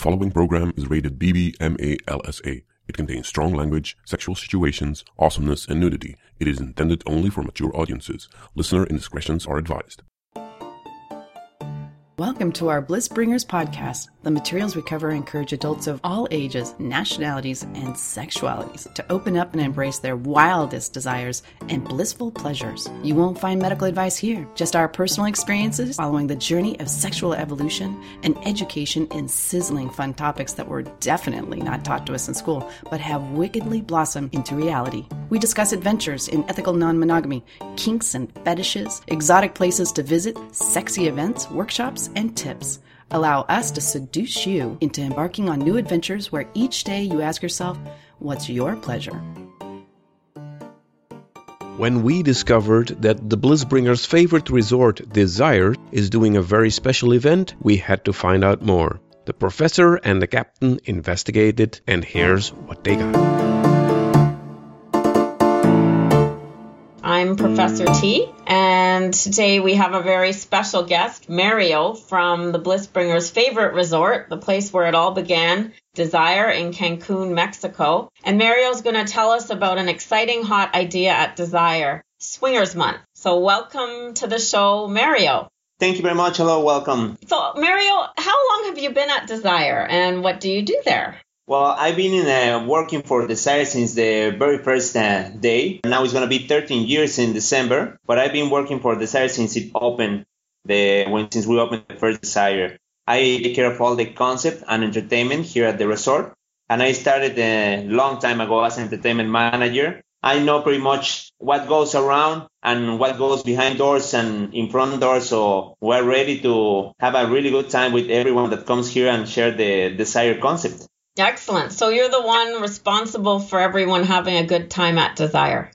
following program is rated BBMALSA. It contains strong language, sexual situations, awesomeness, and nudity. It is intended only for mature audiences. Listener indiscretions are advised. Welcome to our Bliss Bringers podcast. The materials we cover encourage adults of all ages, nationalities, and sexualities to open up and embrace their wildest desires and blissful pleasures. You won't find medical advice here, just our personal experiences following the journey of sexual evolution and education in sizzling fun topics that were definitely not taught to us in school, but have wickedly blossomed into reality. We discuss adventures in ethical non monogamy, kinks and fetishes, exotic places to visit, sexy events, workshops, and tips. Allow us to seduce you into embarking on new adventures where each day you ask yourself, What's your pleasure? When we discovered that the Blissbringer's favorite resort, Desire, is doing a very special event, we had to find out more. The professor and the captain investigated, and here's what they got. I'm Professor T, and today we have a very special guest, Mario from the Blissbringer's favorite resort, the place where it all began, Desire in Cancun, Mexico. And Mario's going to tell us about an exciting hot idea at Desire, Swingers Month. So, welcome to the show, Mario. Thank you very much. Hello, welcome. So, Mario, how long have you been at Desire, and what do you do there? Well, I've been in, uh, working for Desire since the very first uh, day. Now it's going to be 13 years in December, but I've been working for Desire since it opened, the when since we opened the first Desire. I take care of all the concept and entertainment here at the resort, and I started a long time ago as an entertainment manager. I know pretty much what goes around and what goes behind doors and in front doors. So we're ready to have a really good time with everyone that comes here and share the Desire concept. Excellent. So you're the one responsible for everyone having a good time at Desire.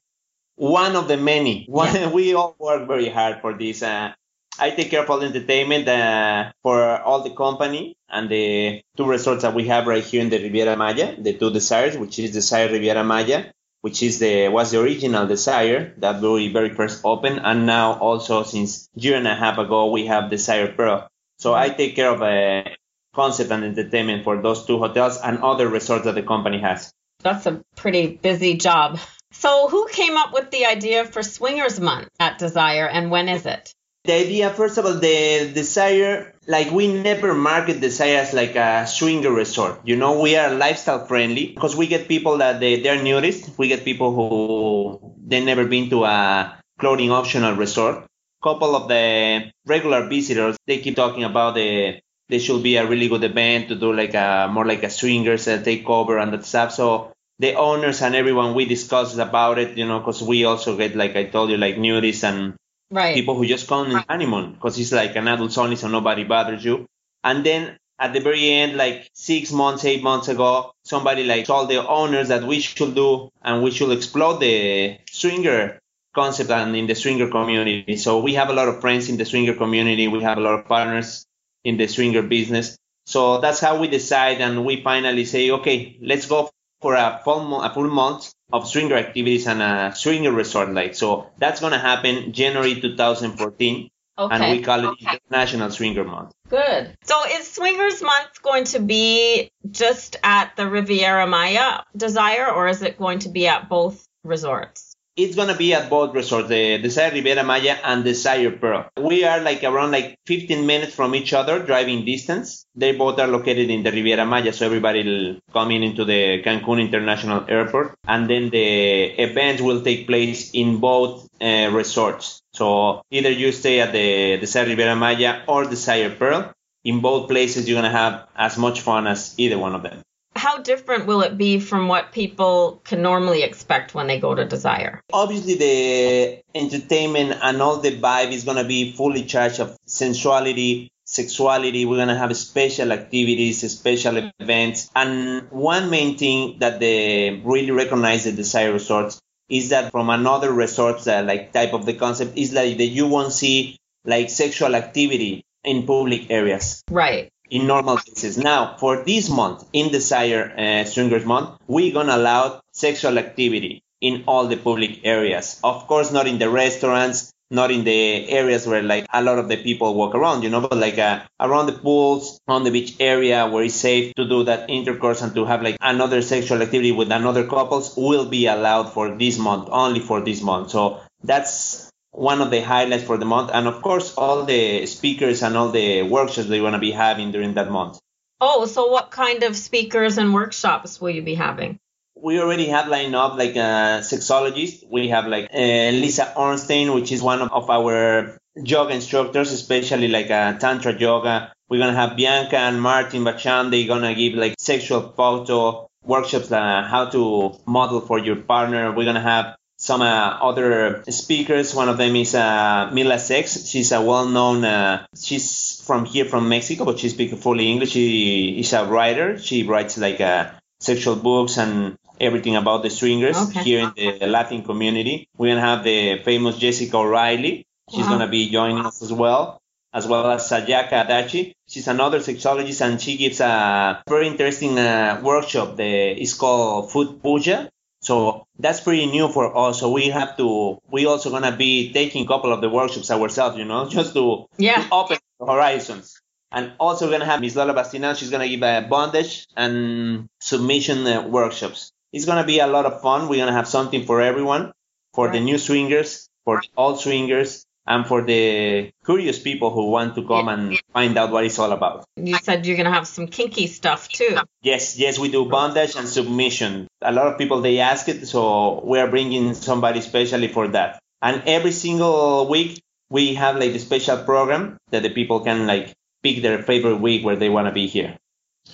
One of the many. One, yeah. We all work very hard for this. Uh, I take care of all the entertainment uh, for all the company and the two resorts that we have right here in the Riviera Maya, the two Desires, which is Desire Riviera Maya, which is the was the original Desire that we very first opened, and now also since year and a half ago we have Desire Pearl. So I take care of uh, concept and entertainment for those two hotels and other resorts that the company has. That's a pretty busy job. So, who came up with the idea for Swingers Month at Desire and when is it? The idea, first of all, the Desire, like we never market Desire as like a swinger resort. You know, we are lifestyle friendly because we get people that they, they're nudist. We get people who they never been to a clothing optional resort. Couple of the regular visitors, they keep talking about the there should be a really good event to do like a more like a swingers uh, takeover and that stuff. So the owners and everyone we discussed about it, you know, because we also get like I told you like nudists and right. people who just come in honeymoon because it's like an adult only, so nobody bothers you. And then at the very end, like six months, eight months ago, somebody like told the owners that we should do and we should explore the swinger concept and in the swinger community. So we have a lot of friends in the swinger community. We have a lot of partners in the swinger business. So that's how we decide and we finally say, okay, let's go for a full, a full month of swinger activities and a swinger resort night. So that's going to happen January 2014. Okay. And we call it okay. International Swinger Month. Good. So is Swingers Month going to be just at the Riviera Maya Desire or is it going to be at both resorts? It's gonna be at both resorts, the Desire Riviera Maya and Desire Pearl. We are like around like 15 minutes from each other driving distance. They both are located in the Riviera Maya, so everybody will come in into the Cancun International Airport, and then the events will take place in both uh, resorts. So either you stay at the Desire Riviera Maya or Desire Pearl. In both places, you're gonna have as much fun as either one of them how different will it be from what people can normally expect when they go to Desire? Obviously, the entertainment and all the vibe is going to be fully charged of sensuality, sexuality. We're going to have special activities, special events. And one main thing that they really recognize the Desire Resorts is that from another resort, uh, like type of the concept, is like that you won't see like sexual activity in public areas. Right in normal cases. Now, for this month, in Desire uh, Swingers Month, we're gonna allow sexual activity in all the public areas. Of course, not in the restaurants, not in the areas where like a lot of the people walk around, you know, but like uh, around the pools, on the beach area where it's safe to do that intercourse and to have like another sexual activity with another couples will be allowed for this month, only for this month. So that's one of the highlights for the month. And of course, all the speakers and all the workshops they want to be having during that month. Oh, so what kind of speakers and workshops will you be having? we already have lined up like a sexologist. We have like uh, Lisa Ornstein, which is one of our yoga instructors, especially like a tantra yoga. We're gonna have Bianca and Martin Bachan. They're gonna give like sexual photo workshops, uh, how to model for your partner. We're gonna have some uh, other speakers. One of them is uh, Mila Sex. She's a well-known. Uh, she's from here, from Mexico, but she speaks fully English. She is a writer. She writes like uh, sexual books and everything about the swingers okay. here in the Latin community. We're gonna have the famous Jessica O'Reilly. She's wow. gonna be joining us as well, as well as Sayaka Adachi. She's another sexologist and she gives a very interesting uh, workshop. The it's called Food Puja. So that's pretty new for us. So we have to. We also gonna be taking a couple of the workshops ourselves, you know, just to, yeah. to open horizons. And also we're gonna have Miss Lola Bastinel. She's gonna give a bondage and submission uh, workshops it's to be a lot of fun. We're to have something for everyone, for right. the new swingers, for the old swingers, and for the curious people who want to come yeah. and find out what it's all about. You said you're going to have some kinky stuff too. Yes, yes, we do bondage and submission. A lot of people they ask it, so we're bringing somebody specially for that. And every single week we have like a special program that the people can like pick their favorite week where they want to be here.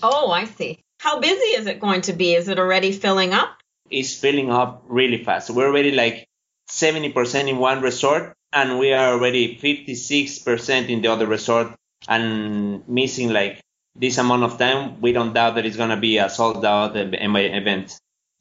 Oh, I see. How busy is it going to be? Is it already filling up? It's filling up really fast. We're already like 70% in one resort and we are already 56% in the other resort and missing like this amount of time. We don't doubt that it's going to be a sold out event.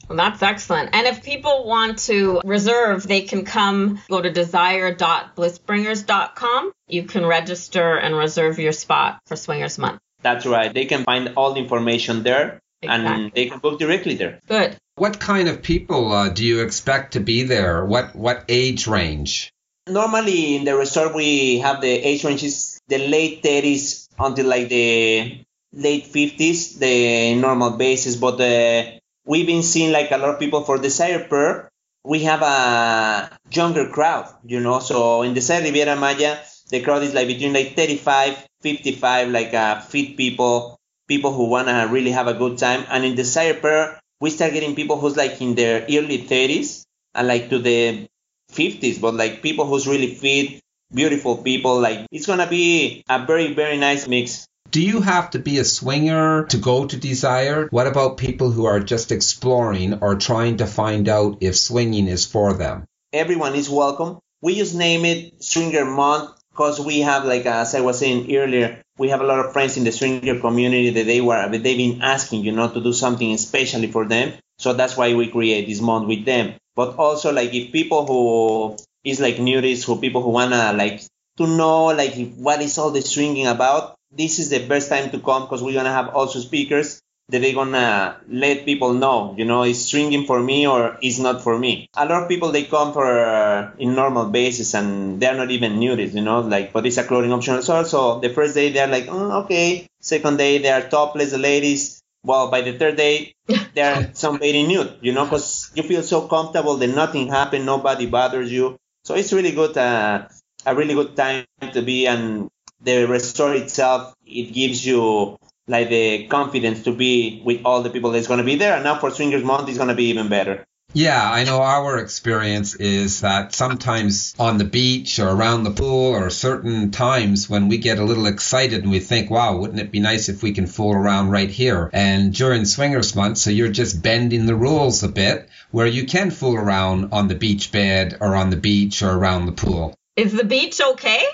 Well, that's excellent. And if people want to reserve, they can come go to desire.blissbringers.com. You can register and reserve your spot for Swingers Month. That's right. They can find all the information there exactly. and they can book directly there. Good. What kind of people uh, do you expect to be there? What what age range? Normally in the resort we have the age ranges the late 30s until like the late 50s, the normal basis. But uh, we've been seeing like a lot of people for Desire Pearl. We have a younger crowd, you know. So in the Desire Riviera Maya, the crowd is like between like 35 55 like uh, fit people, people who wanna really have a good time. And in Desire Pearl, we start getting people who's like in their early 30s and like to the 50s, but like people who's really fit, beautiful people. Like it's gonna be a very very nice mix. Do you have to be a swinger to go to Desire? What about people who are just exploring or trying to find out if swinging is for them? Everyone is welcome. We just name it Swinger Month because we have like as I was saying earlier, we have a lot of friends in the swinger community that they were they've been asking, you know, to do something especially for them. So that's why we create this month with them. But also like if people who is like nudists, who people who wanna like to know like what is all the swinging about, this is the best time to come because we're gonna have also speakers that they're gonna let people know, you know, is stringing for me or is not for me. A lot of people they come for uh, in normal basis and they're not even nudists, you know, like but it's a clothing option as well. So the first day they're like, oh, okay. Second day they are topless, the ladies. Well, by the third day they're sunbathing nude, you know, because you feel so comfortable that nothing happened, nobody bothers you. So it's really good, uh, a really good time to be and the resort itself, it gives you like the confidence to be with all the people that's going to be there. And now for Swingers Month, it's going to be even better. Yeah, I know our experience is that sometimes on the beach or around the pool or certain times when we get a little excited and we think, wow, wouldn't it be nice if we can fool around right here? And during swingers month, so you're just bending the rules a bit where you can fool around on the beach bed or on the beach or around the pool. Is the beach okay?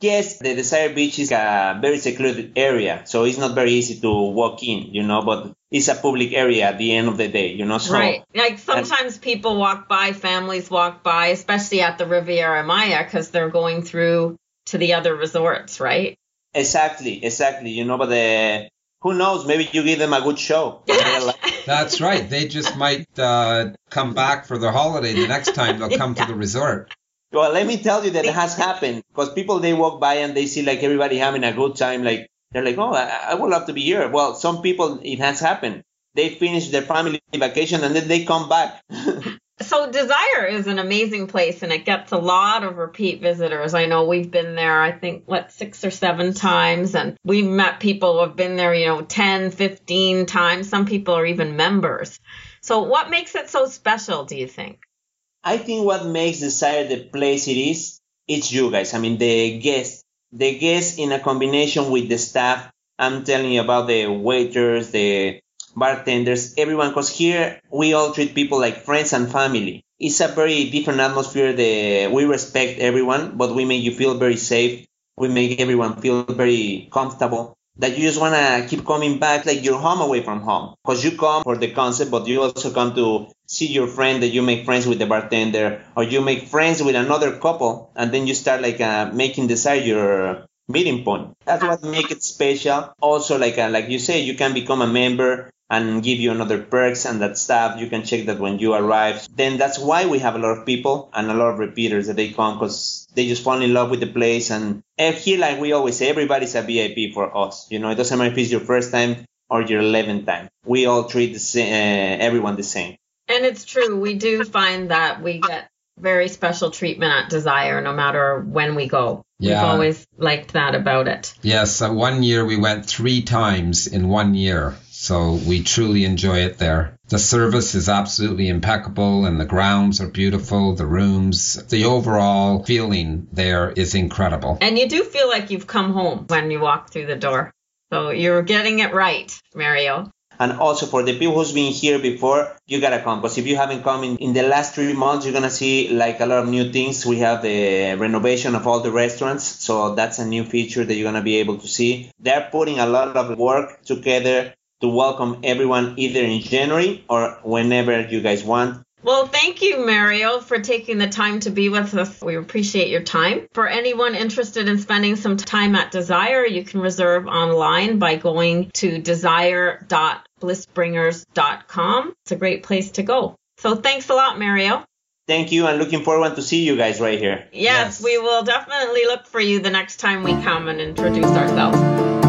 Yes, the Desire Beach is a very secluded area, so it's not very easy to walk in, you know, but it's a public area at the end of the day, you know. So, right. Like sometimes people walk by, families walk by, especially at the Riviera Maya, because they're going through to the other resorts, right? Exactly, exactly. You know, but the, who knows? Maybe you give them a good show. That's right. They just might uh, come back for their holiday the next time they'll come yeah. to the resort. Well, let me tell you that it has happened because people they walk by and they see like everybody having a good time. Like they're like, oh, I, I would love to be here. Well, some people it has happened. They finish their family vacation and then they come back. So Desire is an amazing place and it gets a lot of repeat visitors. I know we've been there, I think, what, six or seven times and we've met people who have been there, you know, 10, 15 times. Some people are even members. So what makes it so special, do you think? I think what makes Desire the place it is, it's you guys. I mean, the guests, the guests in a combination with the staff. I'm telling you about the waiters, the bartenders, everyone, because here we all treat people like friends and family. It's a very different atmosphere. The, we respect everyone, but we make you feel very safe. We make everyone feel very comfortable that you just want to keep coming back like you're home away from home. Because you come for the concept but you also come to see your friend that you make friends with the bartender or you make friends with another couple and then you start like uh, making desire your meeting point. That's what makes it special. Also like uh, like you say you can become a member and give you another perks and that stuff. You can check that when you arrive. Then that's why we have a lot of people and a lot of repeaters that they come because they just fall in love with the place. And here, like we always say, everybody's a VIP for us. You know, it doesn't matter if it's your first time or your 11th time. We all treat the same, uh, everyone the same. And it's true. We do find that we get very special treatment at Desire no matter when we go. Yeah. We've always liked that about it. Yes. Uh, one year we went three times in one year. So we truly enjoy it there. The service is absolutely impeccable and the grounds are beautiful, the rooms, the overall feeling there is incredible. And you do feel like you've come home when you walk through the door. So you're getting it right, Mario. And also for the people who's been here before, you gotta come because if you haven't come in, in the last three months, you're gonna see like a lot of new things. We have the renovation of all the restaurants, so that's a new feature that you're gonna be able to see. They're putting a lot of work together to welcome everyone either in January or whenever you guys want. Well, thank you, Mario, for taking the time to be with us. We appreciate your time. For anyone interested in spending some time at Desire, you can reserve online by going to desire.blissbringers.com. It's a great place to go. So thanks a lot, Mario. Thank you, and looking forward to see you guys right here. Yes, yes. we will definitely look for you the next time we come and introduce ourselves.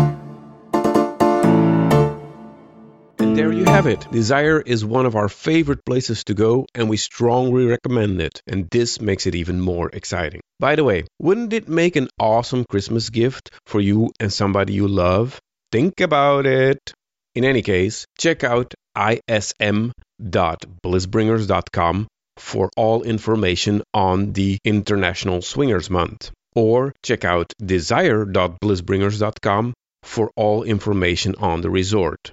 There you have it. Desire is one of our favorite places to go, and we strongly recommend it. And this makes it even more exciting. By the way, wouldn't it make an awesome Christmas gift for you and somebody you love? Think about it. In any case, check out ism.blissbringers.com for all information on the International Swingers Month. Or check out desire.blissbringers.com for all information on the resort.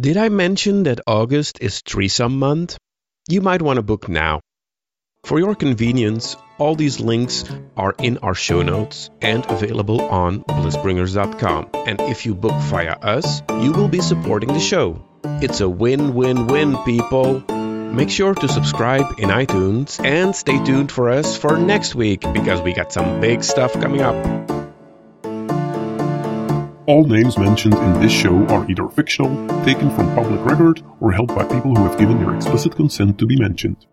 Did I mention that August is threesome month? You might want to book now. For your convenience, all these links are in our show notes and available on blissbringers.com. And if you book via us, you will be supporting the show. It's a win win win, people. Make sure to subscribe in iTunes and stay tuned for us for next week because we got some big stuff coming up. All names mentioned in this show are either fictional, taken from public record, or held by people who have given their explicit consent to be mentioned.